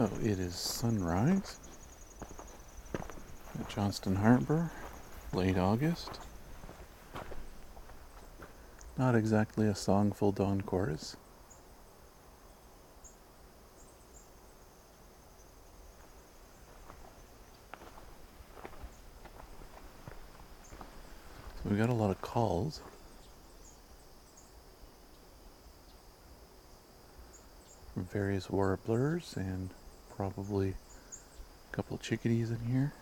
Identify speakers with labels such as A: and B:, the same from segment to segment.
A: So it is sunrise at Johnston Harbor, late August. Not exactly a songful dawn chorus. So we got a lot of calls. From various warblers and probably a couple chickadees in here.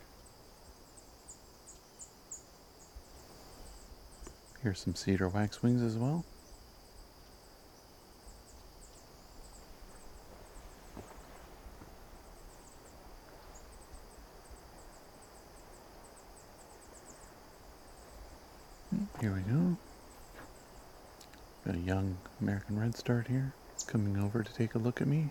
A: Here's some cedar waxwings as well. Here we go. Got a young American redstart here coming over to take a look at me.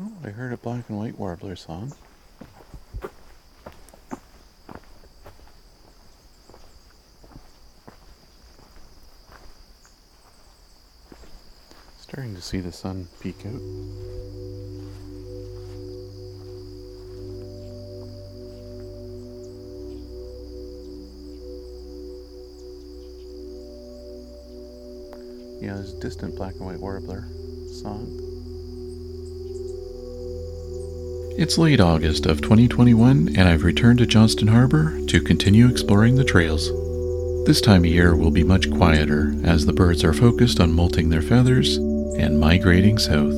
A: Oh, I heard a black and white warbler song. Starting to see the sun peek out. Yeah, there's a distant black and white warbler song. It's late August of 2021, and I've returned to Johnston Harbor to continue exploring the trails. This time of year will be much quieter as the birds are focused on molting their feathers and migrating south.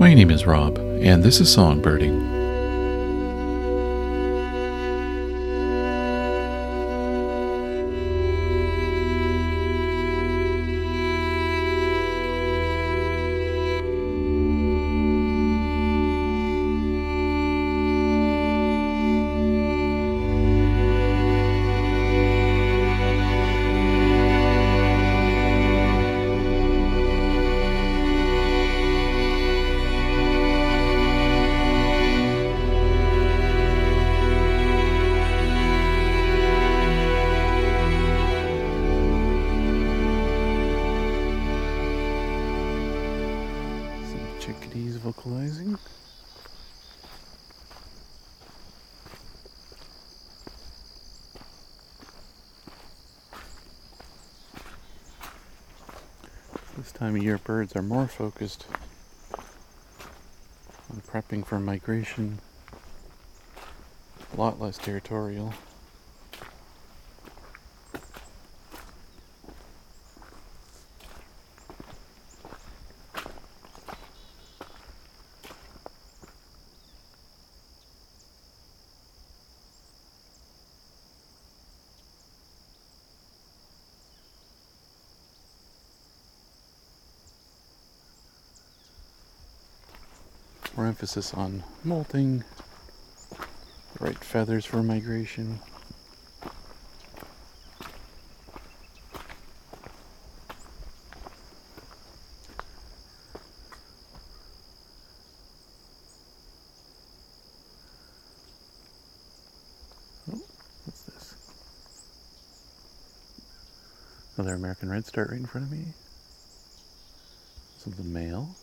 A: My name is Rob, and this is Songbirding. Time of year, birds are more focused on prepping for migration, a lot less territorial. More emphasis on molting, the right feathers for migration. Oh, what's this? Another American redstart right in front of me. A male.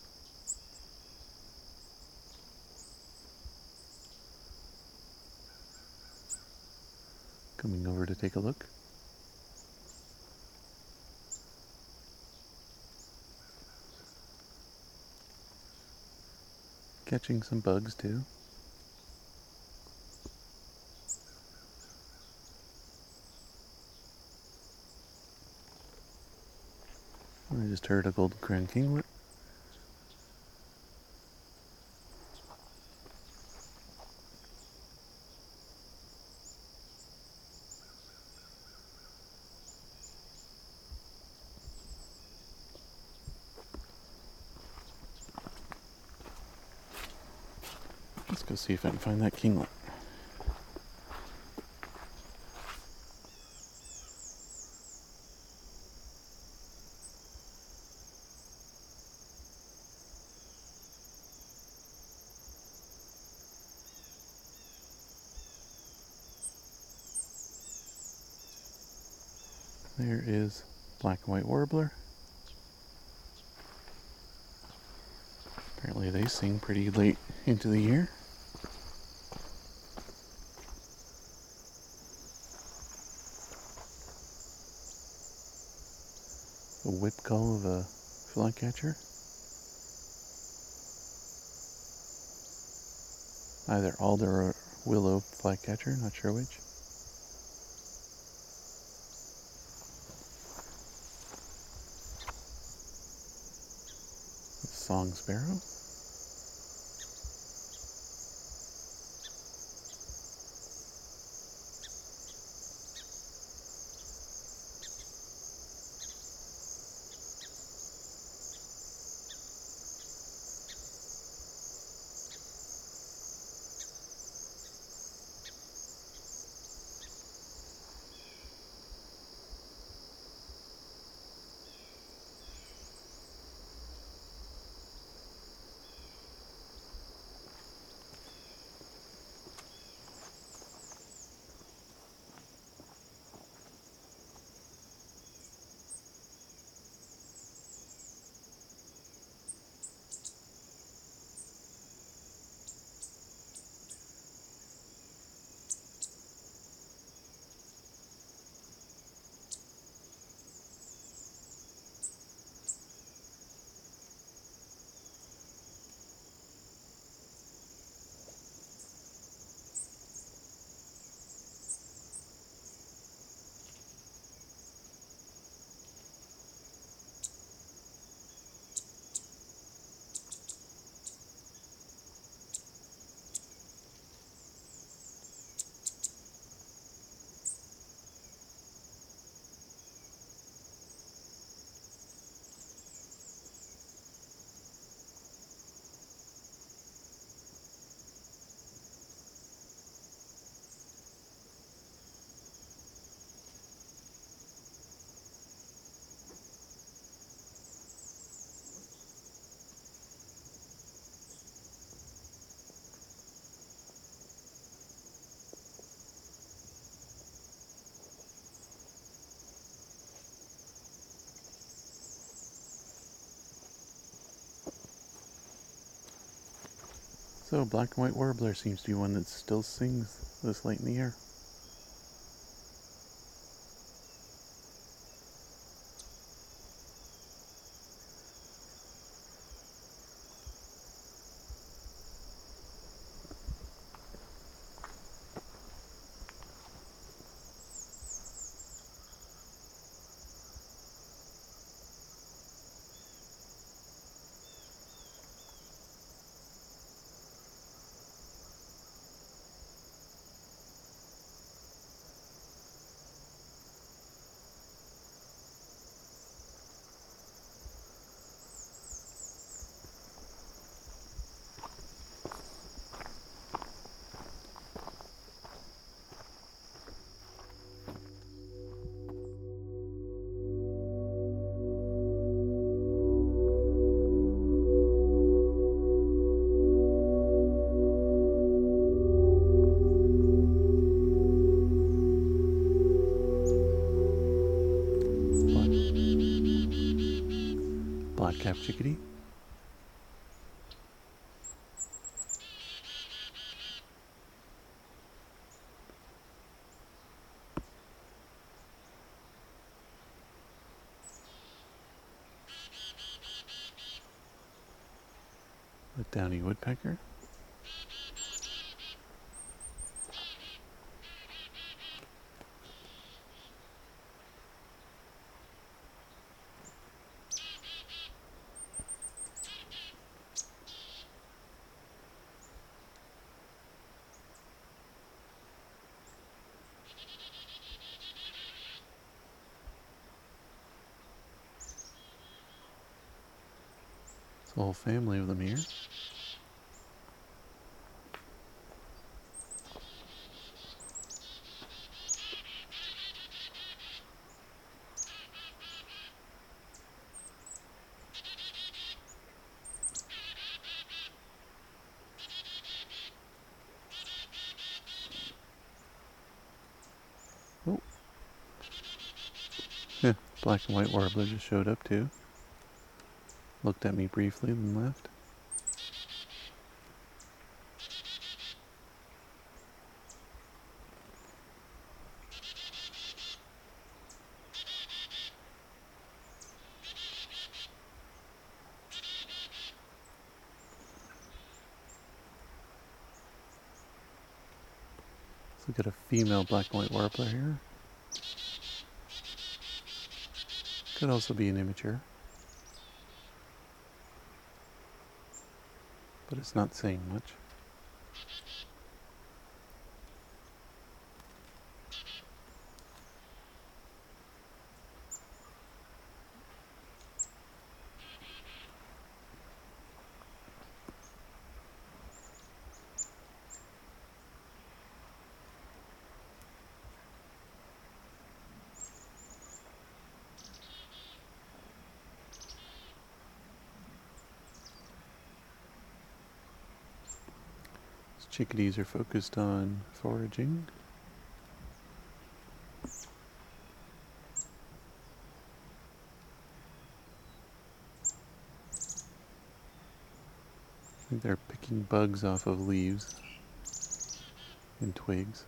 A: Coming over to take a look. Catching some bugs too. I just heard a golden crown. find that kinglet. There is black and white warbler. Apparently they sing pretty late into the year. Flycatcher. Either alder or willow flycatcher, not sure which. Song sparrow. So, black and white warbler seems to be one that still sings this late in the year. Downy woodpecker. It's a whole family of them here. Oh. black and white warbler just showed up too. Looked at me briefly and left. Let's look at a female black and white warbler here. Could also be an immature. But it's not saying much. Chickadees are focused on foraging. They're picking bugs off of leaves and twigs.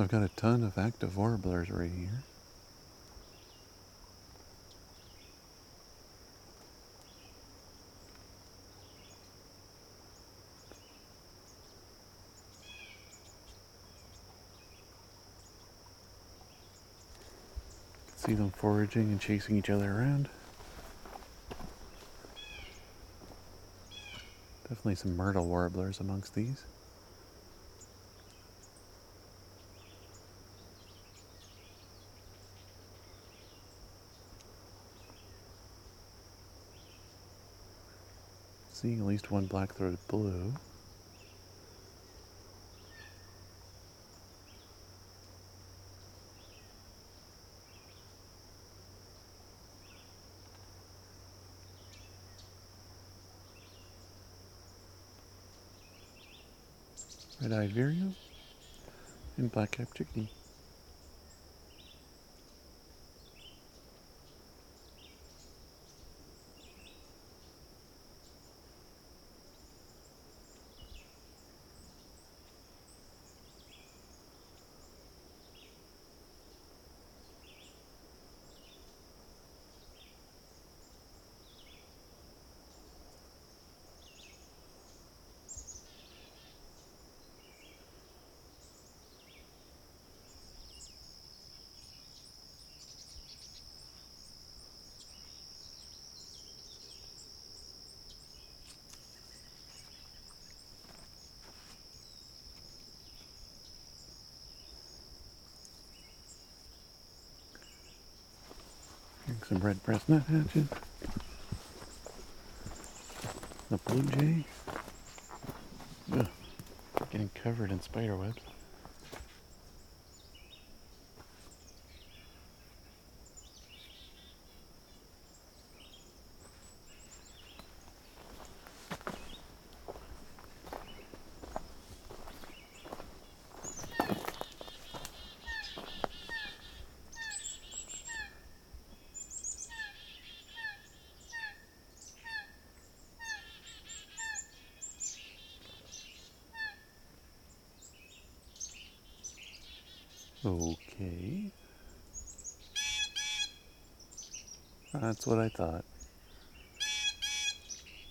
A: So I've got a ton of active warblers right here. See them foraging and chasing each other around. Definitely some myrtle warblers amongst these. Seeing at least one black-throated blue. Red-eyed vireo and black-capped chickadee. Some red breast nuthatches. The blue jay. Ugh, getting covered in spider webs.
B: What I thought.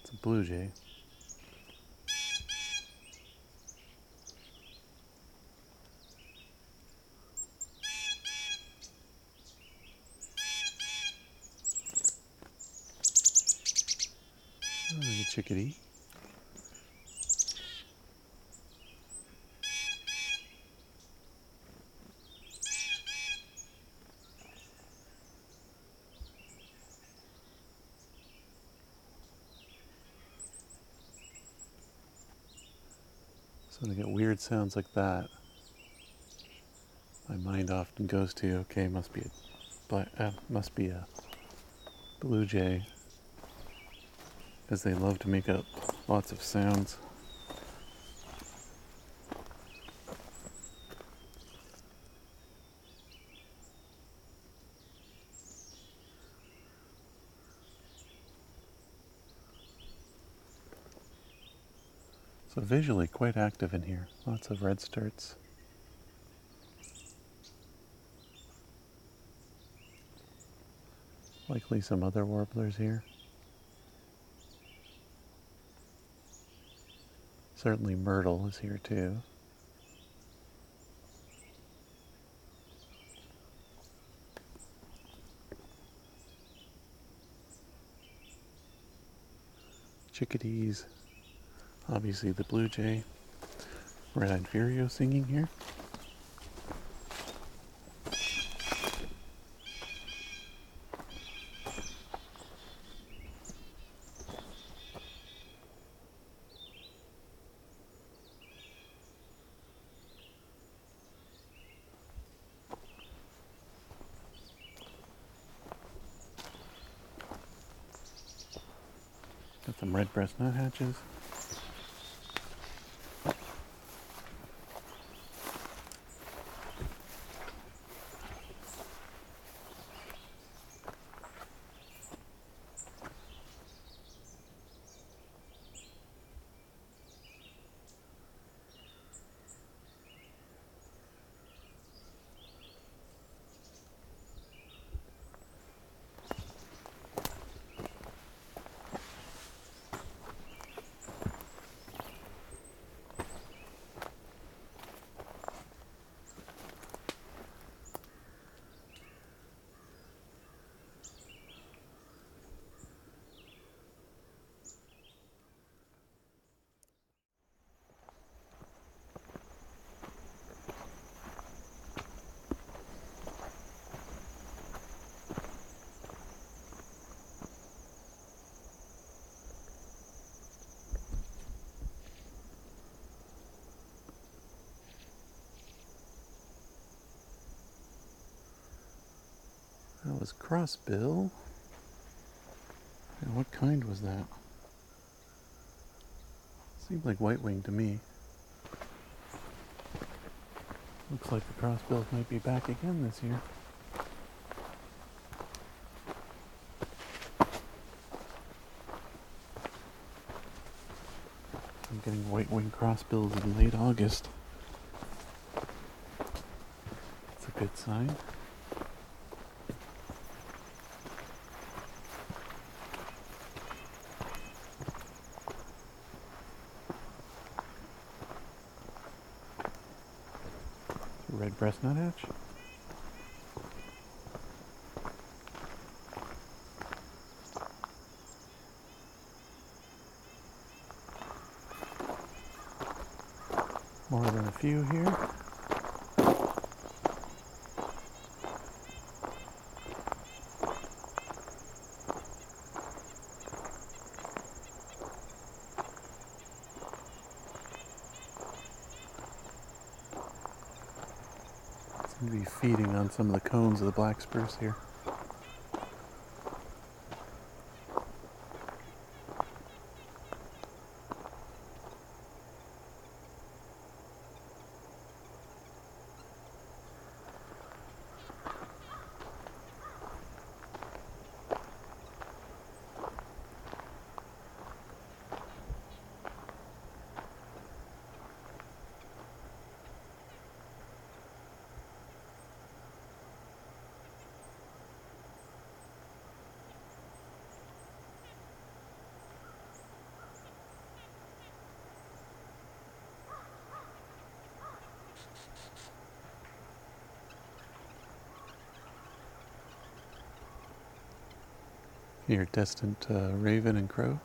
B: It's a blue jay. Oh, a chickadee. So when I get weird sounds like that, my mind often goes to, okay, must be a, uh, must be a blue jay, as they love to make up lots of sounds. So visually quite active in here. Lots of red redstarts. Likely some other warblers here. Certainly myrtle is here too. Chickadees. Obviously the blue jay. Red-eyed vireo singing here. Got some red breast nuthatches. Was crossbill. And what kind was that? Seemed like white wing to me. Looks like the crossbills might be back again this year. I'm getting white wing crossbills in late August. It's a good sign. Red breast nuthatch. More than a few here. Seem to be feeding on some of the cones of the black spruce here. Hear distant uh, raven and crow.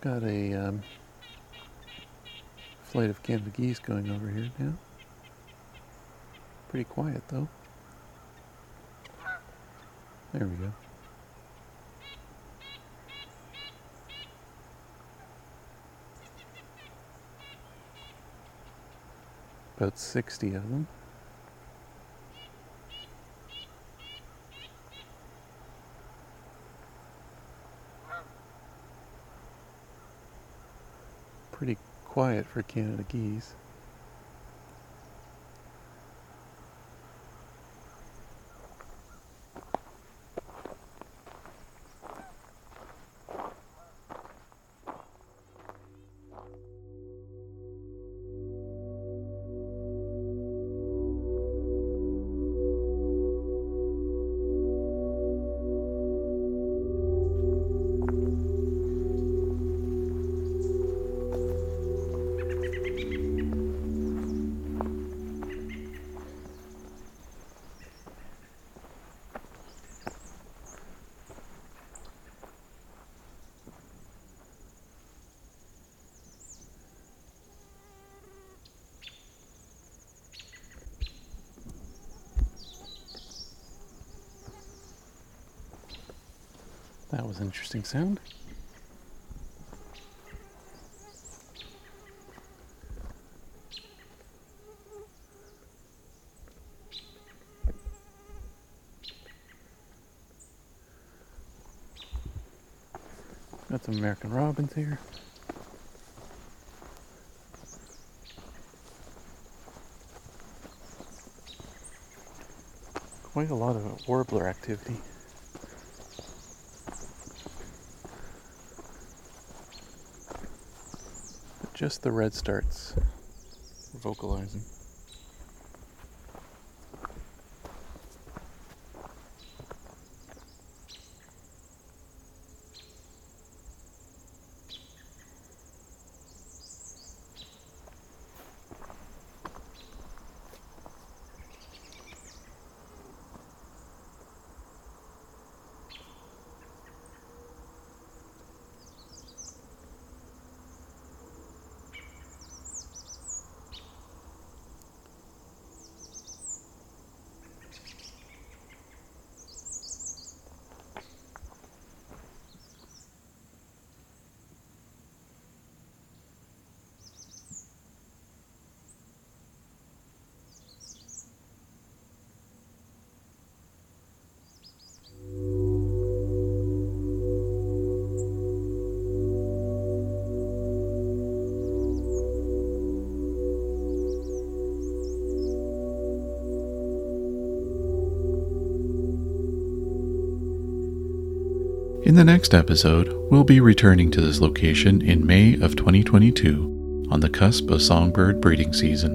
B: Got a um, flight of Canada geese going over here now. Pretty quiet though. There we go. About 60 of them. Pretty quiet for Canada geese. Was an interesting sound. Got some American robins here. Quite a lot of warbler activity. Just the redstarts vocalizing.
A: The next episode, we'll be returning to this location in May of 2022 on the cusp of songbird breeding season.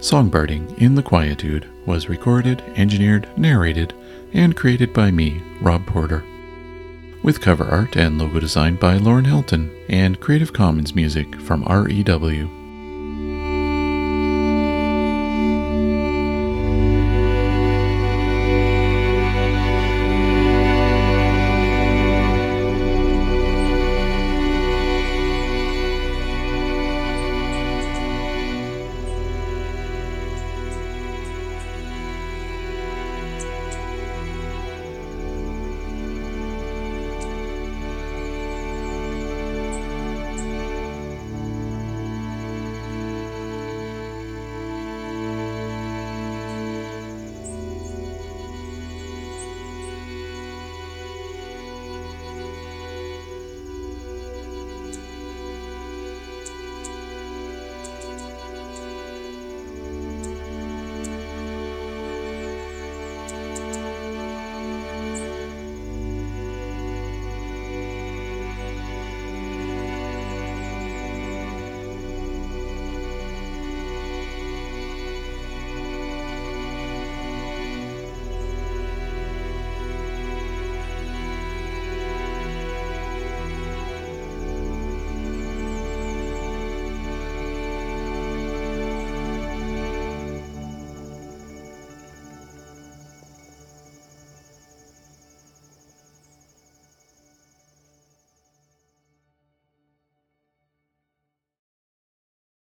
A: Songbirding in the Quietude was recorded, engineered, narrated, and created by me, Rob Porter. With cover art and logo design by Lauren Hilton and Creative Commons music from REW